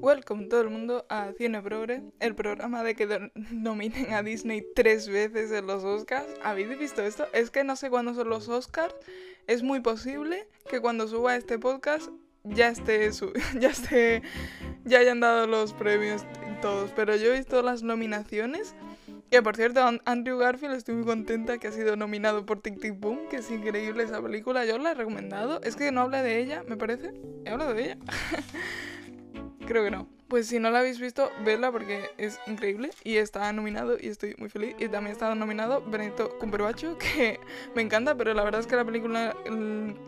Welcome todo el mundo a Cine Progre, el programa de que nominen a Disney tres veces en los Oscars. ¿Habéis visto esto? Es que no sé cuándo son los Oscars. Es muy posible que cuando suba este podcast ya esté, ya esté, ya hayan dado los premios todos. Pero yo he visto las nominaciones. Que por cierto, Andrew Garfield estoy muy contenta que ha sido nominado por Tic Tic Boom, que es increíble esa película. Yo la he recomendado. Es que no hablé de ella, me parece. He hablado de ella. Creo que no. Pues si no la habéis visto, vedla porque es increíble y está nominado y estoy muy feliz. Y también está nominado Benito Cumberbatch, que me encanta, pero la verdad es que la película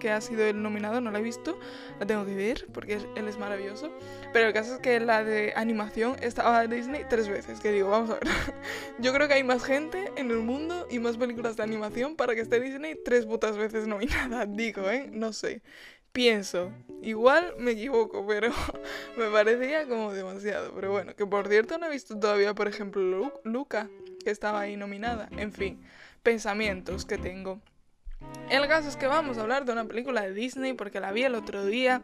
que ha sido el nominado no la he visto, la tengo que ver porque él es maravilloso. Pero el caso es que la de animación estaba en Disney tres veces, que digo, vamos a ver. Yo creo que hay más gente en el mundo y más películas de animación para que esté Disney tres putas veces nominada, digo, ¿eh? No sé pienso. Igual me equivoco, pero me parecía como demasiado. Pero bueno, que por cierto no he visto todavía, por ejemplo, Luca, que estaba ahí nominada. En fin, pensamientos que tengo. El caso es que vamos a hablar de una película de Disney porque la vi el otro día.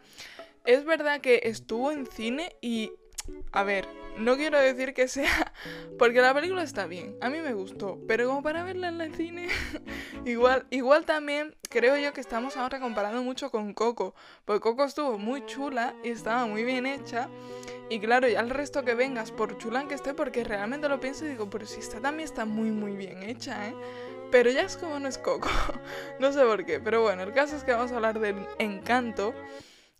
Es verdad que estuvo en cine y... A ver, no quiero decir que sea, porque la película está bien, a mí me gustó, pero como para verla en el cine, igual, igual también creo yo que estamos ahora comparando mucho con Coco, porque Coco estuvo muy chula y estaba muy bien hecha, y claro, ya el resto que vengas, por chula que esté, porque realmente lo pienso y digo, pero si está también está muy muy bien hecha, ¿eh? Pero ya es como no es Coco, no sé por qué, pero bueno, el caso es que vamos a hablar del encanto.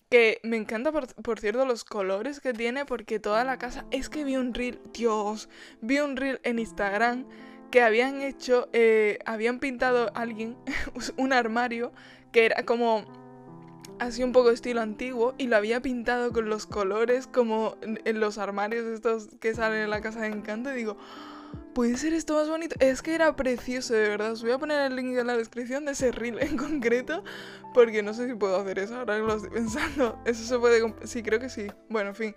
Que me encanta, por, cierto, los colores que tiene porque toda la casa... Es que vi un reel, Dios, vi un reel en Instagram que habían hecho, eh, habían pintado alguien un armario que era como así un poco estilo antiguo y lo había pintado con los colores como en los armarios estos que salen en la casa. De encanto y digo, ¿Puede ser esto más bonito? Es que era precioso, de verdad. Os voy a poner el link en la descripción de ese reel en concreto. Porque no sé si puedo hacer eso, ahora que lo estoy pensando. Eso se puede... Sí, creo que sí. Bueno, en fin.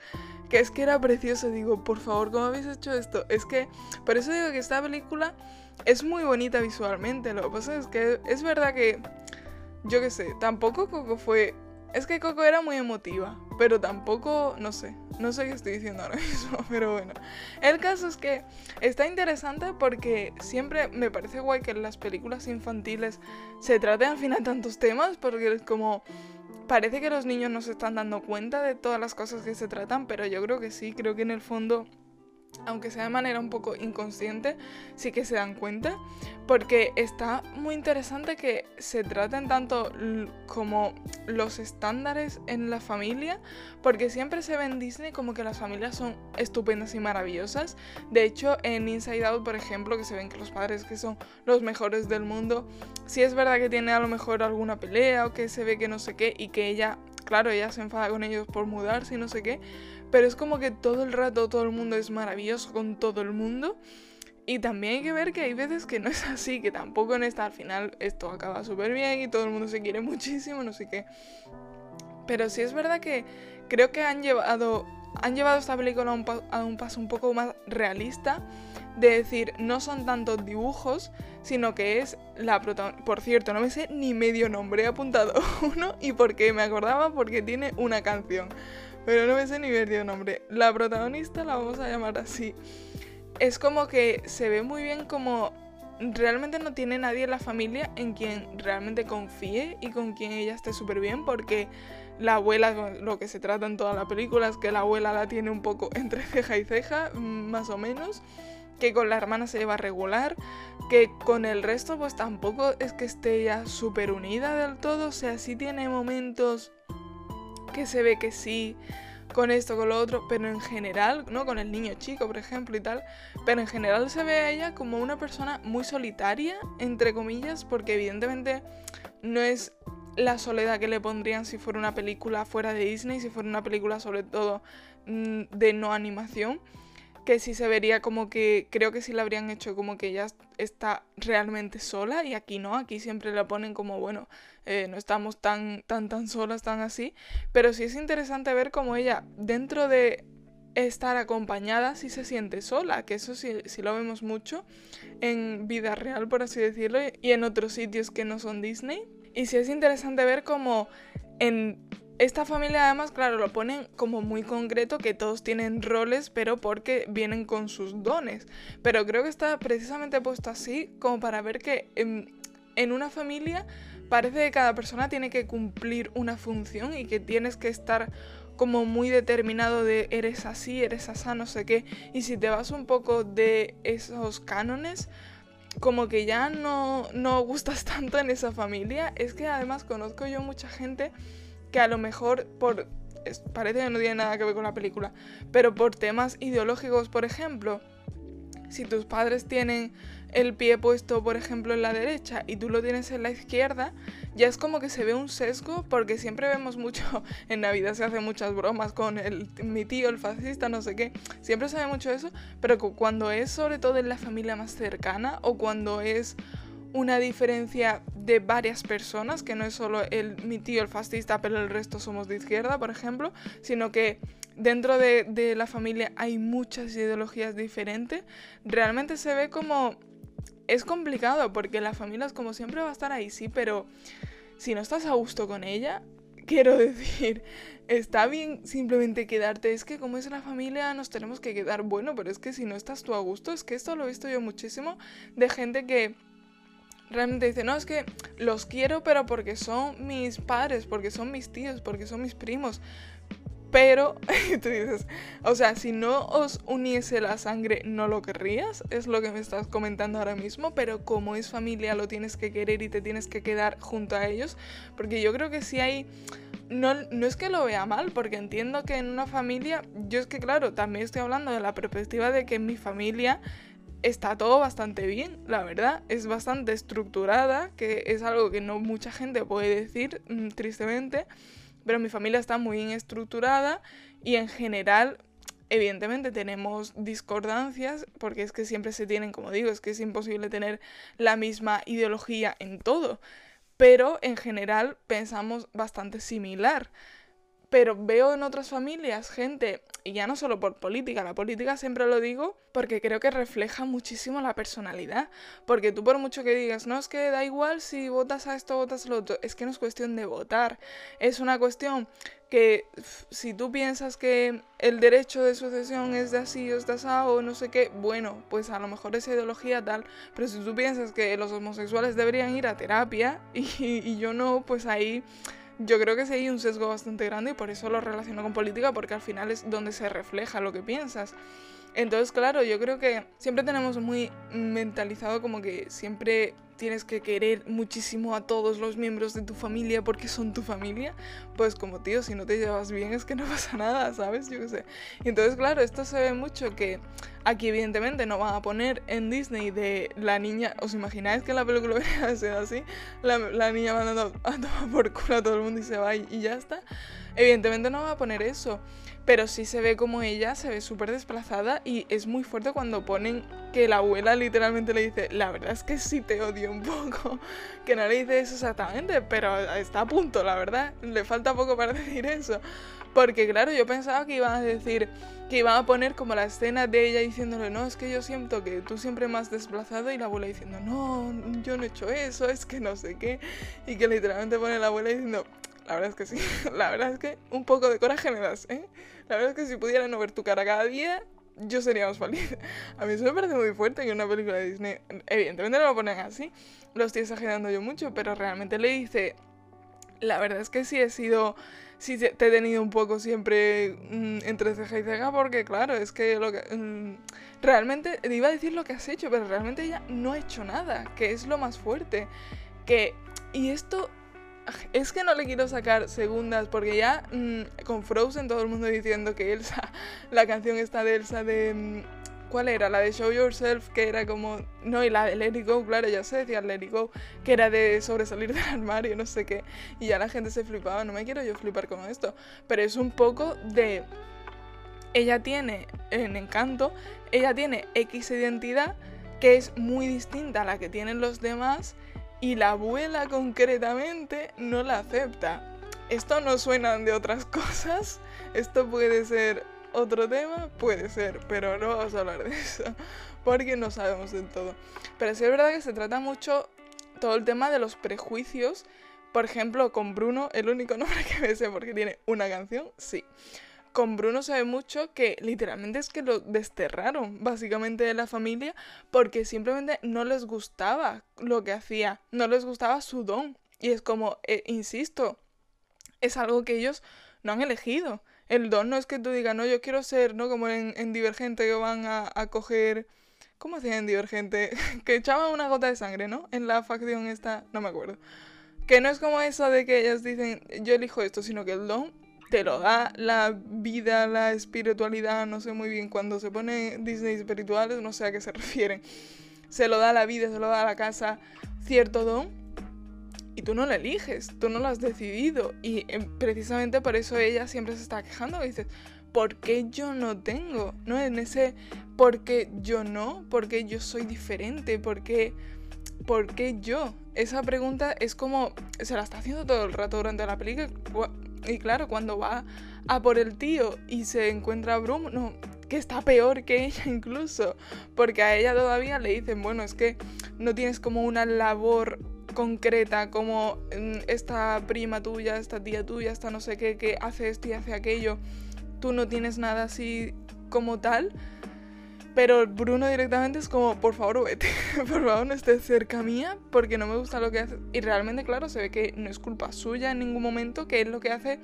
Que es que era precioso. Digo, por favor, ¿cómo habéis hecho esto? Es que... Por eso digo que esta película es muy bonita visualmente. Lo que pasa es que es verdad que... Yo qué sé, tampoco Coco fue es que Coco era muy emotiva, pero tampoco, no sé, no sé qué estoy diciendo ahora mismo, pero bueno. El caso es que está interesante porque siempre me parece guay que en las películas infantiles se traten al final tantos temas, porque es como... Parece que los niños no se están dando cuenta de todas las cosas que se tratan, pero yo creo que sí, creo que en el fondo aunque sea de manera un poco inconsciente, sí que se dan cuenta, porque está muy interesante que se traten tanto como los estándares en la familia, porque siempre se ve en Disney como que las familias son estupendas y maravillosas. De hecho, en Inside Out, por ejemplo, que se ven que los padres que son los mejores del mundo, sí es verdad que tiene a lo mejor alguna pelea o que se ve que no sé qué y que ella, claro, ella se enfada con ellos por mudarse y no sé qué, pero es como que todo el rato todo el mundo es maravilloso con todo el mundo. Y también hay que ver que hay veces que no es así, que tampoco en esta al final esto acaba súper bien y todo el mundo se quiere muchísimo, no sé qué. Pero sí es verdad que creo que han llevado, han llevado esta película a un, a un paso un poco más realista. De decir, no son tantos dibujos, sino que es la protagonista. Por cierto, no me sé ni medio nombre, he apuntado uno y porque me acordaba porque tiene una canción pero no me sé ni ver nombre. La protagonista la vamos a llamar así. Es como que se ve muy bien como realmente no tiene nadie en la familia en quien realmente confíe y con quien ella esté súper bien porque la abuela, lo que se trata en toda la película es que la abuela la tiene un poco entre ceja y ceja, más o menos, que con la hermana se lleva regular, que con el resto pues tampoco es que esté ya súper unida del todo, o sea, sí tiene momentos que se ve que sí, con esto, con lo otro, pero en general, ¿no? Con el niño chico, por ejemplo, y tal, pero en general se ve a ella como una persona muy solitaria, entre comillas, porque evidentemente no es la soledad que le pondrían si fuera una película fuera de Disney, si fuera una película sobre todo mm, de no animación, que sí se vería como que, creo que sí la habrían hecho como que ella está realmente sola y aquí no, aquí siempre la ponen como, bueno, eh, no estamos tan, tan, tan solas, tan así, pero sí es interesante ver cómo ella, dentro de estar acompañada, sí se siente sola, que eso sí, sí lo vemos mucho en vida real, por así decirlo, y en otros sitios que no son Disney. Y sí es interesante ver cómo en esta familia además, claro, lo ponen como muy concreto que todos tienen roles, pero porque vienen con sus dones. Pero creo que está precisamente puesto así como para ver que en, en una familia parece que cada persona tiene que cumplir una función y que tienes que estar como muy determinado de eres así, eres asá, no sé qué. Y si te vas un poco de esos cánones, como que ya no, no gustas tanto en esa familia. Es que además conozco yo mucha gente que a lo mejor por... parece que no tiene nada que ver con la película, pero por temas ideológicos, por ejemplo, si tus padres tienen el pie puesto, por ejemplo, en la derecha y tú lo tienes en la izquierda, ya es como que se ve un sesgo porque siempre vemos mucho, en Navidad se hacen muchas bromas con el, mi tío, el fascista, no sé qué, siempre se ve mucho eso, pero cuando es sobre todo en la familia más cercana o cuando es una diferencia de varias personas, que no es solo el, mi tío el fascista, pero el resto somos de izquierda, por ejemplo, sino que dentro de, de la familia hay muchas ideologías diferentes, realmente se ve como... Es complicado porque la familia como siempre va a estar ahí, sí, pero si no estás a gusto con ella, quiero decir, está bien simplemente quedarte. Es que como es la familia nos tenemos que quedar bueno, pero es que si no estás tú a gusto, es que esto lo he visto yo muchísimo de gente que realmente dice, no, es que los quiero, pero porque son mis padres, porque son mis tíos, porque son mis primos. Pero, tú dices, o sea, si no os uniese la sangre, no lo querrías, es lo que me estás comentando ahora mismo, pero como es familia, lo tienes que querer y te tienes que quedar junto a ellos, porque yo creo que si hay... No, no es que lo vea mal, porque entiendo que en una familia, yo es que claro, también estoy hablando de la perspectiva de que en mi familia está todo bastante bien, la verdad. Es bastante estructurada, que es algo que no mucha gente puede decir, mm, tristemente. Pero mi familia está muy bien estructurada y en general, evidentemente tenemos discordancias, porque es que siempre se tienen, como digo, es que es imposible tener la misma ideología en todo. Pero en general pensamos bastante similar. Pero veo en otras familias gente, y ya no solo por política, la política siempre lo digo porque creo que refleja muchísimo la personalidad. Porque tú por mucho que digas, no es que da igual si votas a esto votas a lo otro, es que no es cuestión de votar, es una cuestión que si tú piensas que el derecho de sucesión es de así o es de así o no sé qué, bueno, pues a lo mejor esa ideología tal, pero si tú piensas que los homosexuales deberían ir a terapia y yo no, pues ahí yo creo que sí hay un sesgo bastante grande y por eso lo relaciono con política, porque al final es donde se refleja lo que piensas. Entonces, claro, yo creo que siempre tenemos muy mentalizado como que siempre tienes que querer muchísimo a todos los miembros de tu familia porque son tu familia, pues como tío, si no te llevas bien es que no pasa nada, ¿sabes? Yo qué sé. Y entonces, claro, esto se ve mucho que aquí evidentemente no van a poner en Disney de la niña, ¿os imagináis que la película hubiera sido así? La, niña mandando a tomar por culo a todo el mundo y se va y ya está. Evidentemente no va a poner eso pero sí se ve como ella se ve súper desplazada y es muy fuerte cuando ponen que la abuela literalmente le dice, la verdad es que sí te odio un poco, que no le dice eso exactamente, pero está a punto, la verdad, le falta poco para decir eso. Porque claro, yo pensaba que iban a decir, que iban a poner como la escena de ella diciéndole, no, es que yo siento que tú siempre me has desplazado y la abuela diciendo, no, yo no he hecho eso, es que no sé qué. Y que literalmente pone la abuela diciendo, la verdad es que sí. La verdad es que un poco de coraje me das, ¿eh? La verdad es que si pudiera no ver tu cara cada día, yo sería más feliz. A mí eso me parece muy fuerte que una película de Disney, evidentemente no lo ponen así, lo estoy exagerando yo mucho, pero realmente le dice, la verdad es que sí he sido, sí te he tenido un poco siempre mm, entre ceja y ceja, porque claro, es que lo que... Mm, realmente, iba a decir lo que has hecho, pero realmente ella no ha hecho nada, que es lo más fuerte. Que... Y esto es que no le quiero sacar segundas porque ya mm, con Frozen todo el mundo diciendo que Elsa, la canción está de Elsa de... Mm, ¿Cuál era? La de Show Yourself, que era como... No, y la de Let It Go, claro, ya se decía Let It Go, que era de sobresalir del armario, no sé qué. Y ya la gente se flipaba, no me quiero yo flipar con esto. Pero es un poco de... Ella tiene, en Encanto, ella tiene X identidad que es muy distinta a la que tienen los demás y la abuela concretamente no la acepta. Esto no suena de otras cosas, esto puede ser otro tema, puede ser, pero no vamos a hablar de eso, porque no sabemos del todo. Pero sí es verdad que se trata mucho todo el tema de los prejuicios Por ejemplo, con Bruno, el único nombre que me sé porque tiene una canción, sí. Con Bruno se ve mucho que literalmente es que lo desterraron básicamente de la familia porque simplemente no les gustaba lo que hacía, no les gustaba su don. Y es como, eh, insisto, es algo que ellos no han elegido. El don no es que tú digas, no, yo quiero ser, ¿no? Como en, Divergente que van a, coger... ¿Cómo hacían en Divergente? que echaban una gota de sangre, ¿no? En la facción esta, no me acuerdo. Que no es como eso de que ellas dicen, yo elijo esto, sino que el don te lo da la vida, la espiritualidad, no sé muy bien, cuando se pone Disney espirituales, no sé a qué se refieren. Se lo da la vida, se lo da la casa, cierto don, y tú no lo eliges, tú no lo has decidido. Y eh, precisamente por eso ella siempre se está quejando y dices, ¿por qué yo no tengo? ¿No? En ese, ¿por qué yo no? ¿Por qué yo soy diferente? ¿Por qué, ¿Por qué yo? Esa pregunta es como, se la está haciendo todo el rato durante la película. Y claro, cuando va a por el tío y se encuentra a Bruno, que está peor que ella incluso, porque a ella todavía le dicen, bueno, es que no tienes como una labor concreta como mm, esta prima tuya, esta tía tuya, esta no sé qué, que hace esto y hace aquello, tú no tienes nada así como tal. Pero Bruno directamente es como, por favor, vete, por favor, no estés cerca mía, porque no me gusta lo que hace. Y realmente, claro, se ve que no es culpa suya en ningún momento, que él lo que hace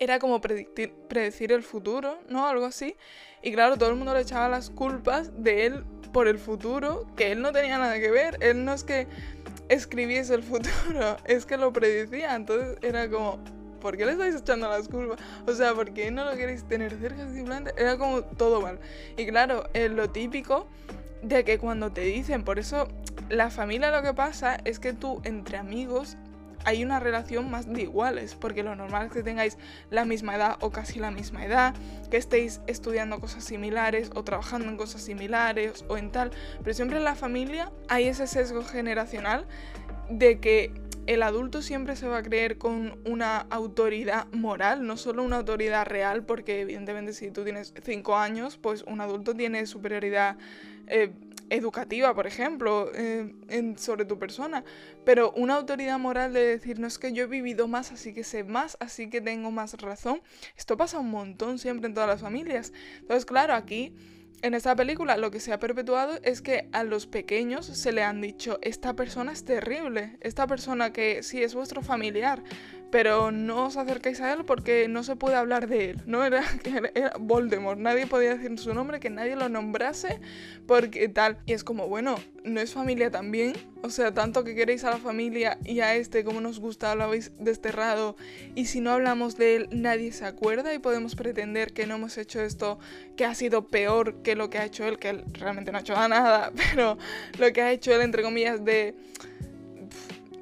era como predecir el futuro, ¿no? Algo así. Y claro, todo el mundo le echaba las culpas de él por el futuro, que él no tenía nada que ver. Él no es que escribiese el futuro, es que lo predecía. Entonces era como, ¿por qué le estáis echando las curvas? O sea, ¿por qué no lo queréis tener cerca? Simplemente era como todo mal. Y claro, es lo típico de que cuando te dicen, por eso la familia lo que pasa es que tú entre amigos hay una relación más de iguales, porque lo normal es que tengáis la misma edad o casi la misma edad, que estéis estudiando cosas similares o trabajando en cosas similares o en tal, pero siempre en la familia hay ese sesgo generacional de que el adulto siempre se va a creer con una autoridad moral, no solo una autoridad real, porque evidentemente si tú tienes 5 años, pues un adulto tiene superioridad eh, educativa, por ejemplo, eh, sobre tu persona, pero una autoridad moral de decir, no es que yo he vivido más, así que sé más, así que tengo más razón, esto pasa un montón siempre en todas las familias. Entonces, claro, aquí en esta película lo que se ha perpetuado es que a los pequeños se le han dicho, esta persona es terrible, esta persona que sí es vuestro familiar, pero no os acerquéis a él porque no se puede hablar de él, ¿no? Era, era, Voldemort, nadie podía decir su nombre, que nadie lo nombrase, porque tal. Y es como, bueno, no es familia también, o sea, tanto que queréis a la familia y a este como nos gusta, lo habéis desterrado, y si no hablamos de él, nadie se acuerda y podemos pretender que no hemos hecho esto, que ha sido peor que lo que ha hecho él, que él realmente no ha hecho nada, pero lo que ha hecho él, entre comillas, de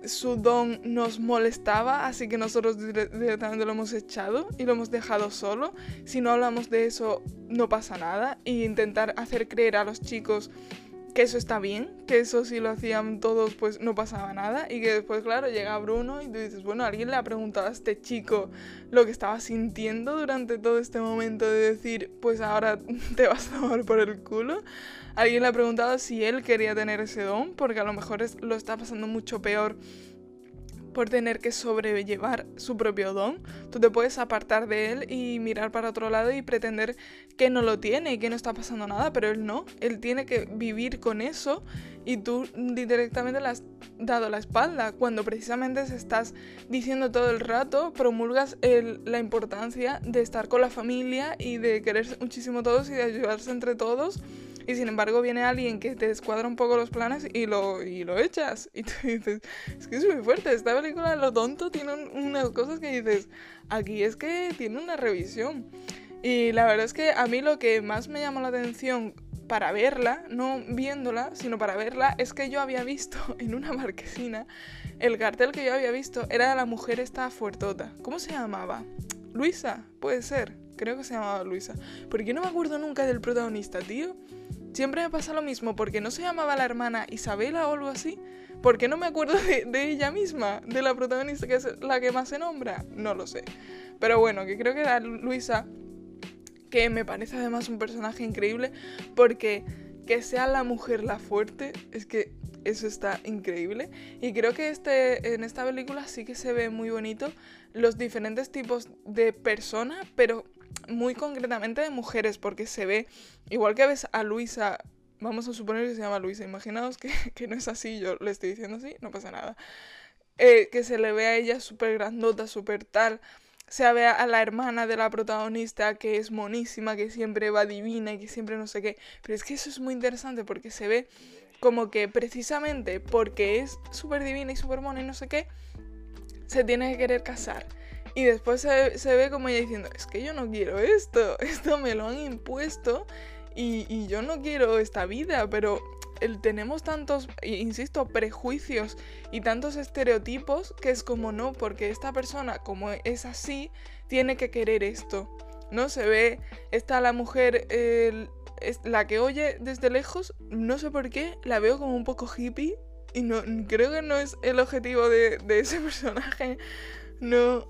su don nos molestaba, así que nosotros directamente lo hemos echado y lo hemos dejado solo. Si no hablamos de eso, no pasa nada. Y intentar hacer creer a los chicos que eso está bien, que eso si lo hacían todos pues no pasaba nada y que después claro llega Bruno y tú dices, bueno, alguien le ha preguntado a este chico lo que estaba sintiendo durante todo este momento de decir, pues ahora te vas a tomar por el culo. Alguien le ha preguntado si él quería tener ese don, porque a lo mejor lo está pasando mucho peor por tener que sobrellevar su propio don. Tú te puedes apartar de él y mirar para otro lado y pretender que no lo tiene y que no está pasando nada, pero él no. Él tiene que vivir con eso y tú directamente le has dado la espalda cuando precisamente se estás diciendo todo el rato, promulgas la importancia de estar con la familia y de querer muchísimo todos y de ayudarse entre todos y sin embargo viene alguien que te descuadra un poco los planes y lo, y lo echas. Y tú dices, es que es muy fuerte, esta película lo tonto tiene unas cosas que dices, aquí es que tiene una revisión. Y la verdad es que a mí lo que más me llamó la atención para verla, no viéndola, sino para verla, es que yo había visto en una marquesina, el cartel que yo había visto era de la mujer esta fuertota. ¿Cómo se llamaba? Luisa, puede ser. Creo que se llamaba Luisa. Porque no me acuerdo nunca del protagonista, tío. Siempre me pasa lo mismo, porque no se llamaba la hermana Isabela o algo así. ¿Por qué no me acuerdo de, ella misma, de la protagonista que es la que más se nombra? No lo sé. Pero bueno, que creo que era Luisa, que me parece además un personaje increíble, porque que sea la mujer la fuerte, es que eso está increíble. Y creo que este, en esta película sí que se ve muy bonito los diferentes tipos de personas, pero muy concretamente de mujeres, porque se ve, igual que ves a Luisa, vamos a suponer que se llama Luisa, imaginaos que, que no es así, yo le estoy diciendo así, no pasa nada. Eh, que se le ve a ella súper grandota, súper tal. Se ve a la hermana de la protagonista que es monísima, que siempre va divina y que siempre no sé qué. Pero es que eso es muy interesante porque se ve como que precisamente porque es súper divina y súper mona y no sé qué, se tiene que querer casar. Y después se, se, ve como ella diciendo, es que yo no quiero esto, esto me lo han impuesto y, y yo no quiero esta vida, pero el, tenemos tantos, insisto, prejuicios y tantos estereotipos que es como no, porque esta persona como es así, tiene que querer esto. ¿No? Se ve, está la mujer, la que oye desde lejos, no sé por qué, la veo como un poco hippie y no, creo que no es el objetivo de, de ese personaje. No,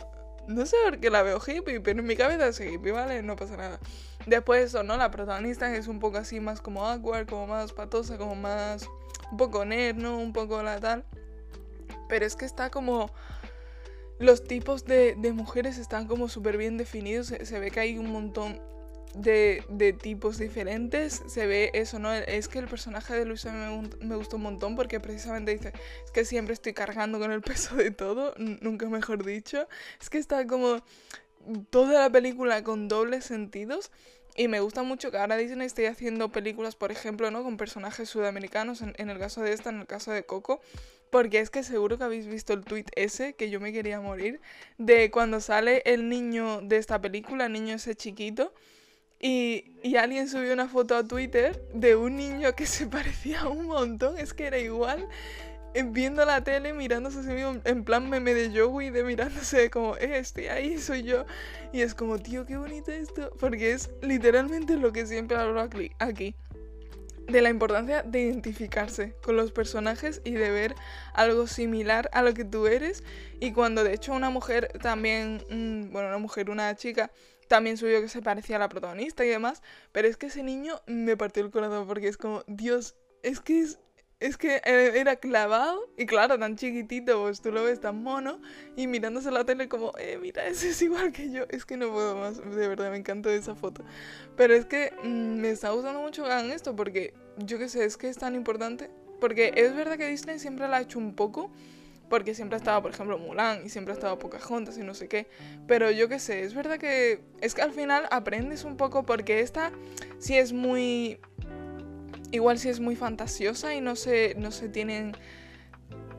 no sé por qué la veo hippie, pero en mi cabeza es hippie, ¿vale? No pasa nada. Después eso, ¿no? La protagonista es un poco así más como awkward, como más patosa, como más... Un poco nerd, ¿no? Un poco la tal. Pero es que está como... Los tipos de, de mujeres están como súper bien definidos. Se, ve que hay un montón de, tipos diferentes. Se ve eso, ¿no? Es que el personaje de Luisa me, me gustó un montón porque precisamente dice, es que siempre estoy cargando con el peso de todo, nunca mejor dicho. Es que está como toda la película con dobles sentidos. Y me gusta mucho que ahora Disney esté haciendo películas, por ejemplo, ¿no? Con personajes sudamericanos, en, el caso de esta, en el caso de Coco. Porque es que seguro que habéis visto el tweet ese, que yo me quería morir, de cuando sale el niño de esta película, el niño ese chiquito. Y, alguien subió una foto a Twitter de un niño que se parecía un montón, es que era igual viendo la tele, mirándose a sí mismo, en plan meme de Joey, de mirándose como, eh, estoy ahí, soy yo. Y es como, tío, qué bonito esto. Porque es literalmente lo que siempre hablo aquí. De la importancia de identificarse con los personajes y de ver algo similar a lo que tú eres. Y cuando de hecho una mujer también, mm, bueno, una mujer, una chica, también subió que se parecía a la protagonista y demás. Pero es que ese niño me partió el corazón porque es como, Dios, es que es que era clavado y claro, tan chiquitito, pues tú lo ves tan mono y mirándose la tele como, eh, mira, ese es igual que yo. Es que no puedo más, de verdad, me encantó esa foto. Pero es que mm, me está gustando mucho que esto porque yo qué sé, es que es tan importante. Porque es verdad que Disney siempre la ha hecho un poco, porque siempre ha estado, por ejemplo, Mulan y siempre ha estado Pocahontas y no sé qué. Pero yo qué sé, es verdad que es que al final aprendes un poco porque esta sí es muy igual si es muy fantasiosa y no se, no se tienen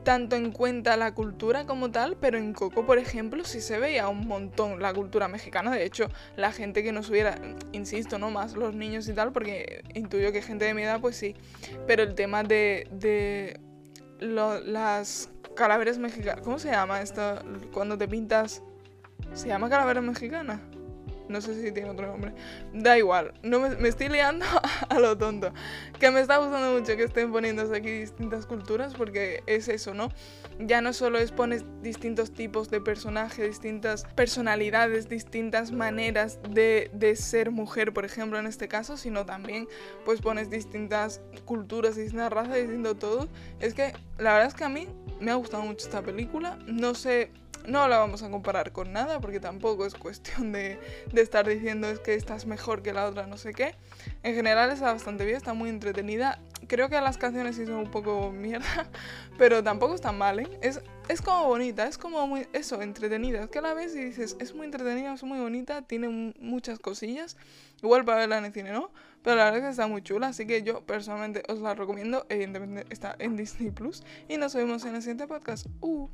tanto en cuenta la cultura como tal, pero en Coco, por ejemplo, sí se veía un montón la cultura mexicana. De hecho, la gente que nos hubiera, insisto, no más los niños y tal, porque intuyo que gente de mi edad, pues sí. Pero el tema de, de las calaveras mexicanas, ¿cómo se llama esto? Cuando te pintas, ¿se llama calavera mexicana? No sé si tiene otro nombre. Da igual. No me, estoy liando a lo tonto. Que me está gustando mucho que estén poniéndose aquí distintas culturas porque es eso, ¿no? Ya no solo es pones distintos tipos de personajes, distintas personalidades, distintas maneras de, de ser mujer, por ejemplo, en este caso, sino también pues pones distintas culturas, distintas razas, distinto todo. Es que la verdad es que a mí me ha gustado mucho esta película. No sé no la vamos a comparar con nada porque tampoco es cuestión de, de, estar diciendo es que esta es mejor que la otra, no sé qué. En general está bastante bien, está muy entretenida. Creo que las canciones sí un poco mierda, pero tampoco están mal, ¿eh? Es, es como bonita, es como muy, eso, entretenida. Es que la vez y dices, es muy entretenida, es muy bonita, tiene muchas cosillas. Igual para verla en el cine, ¿no? Pero la verdad es que está muy chula, así que yo personalmente os la recomiendo. Evidentemente está en Disney Plus. Y nos vemos en el siguiente podcast. Uh.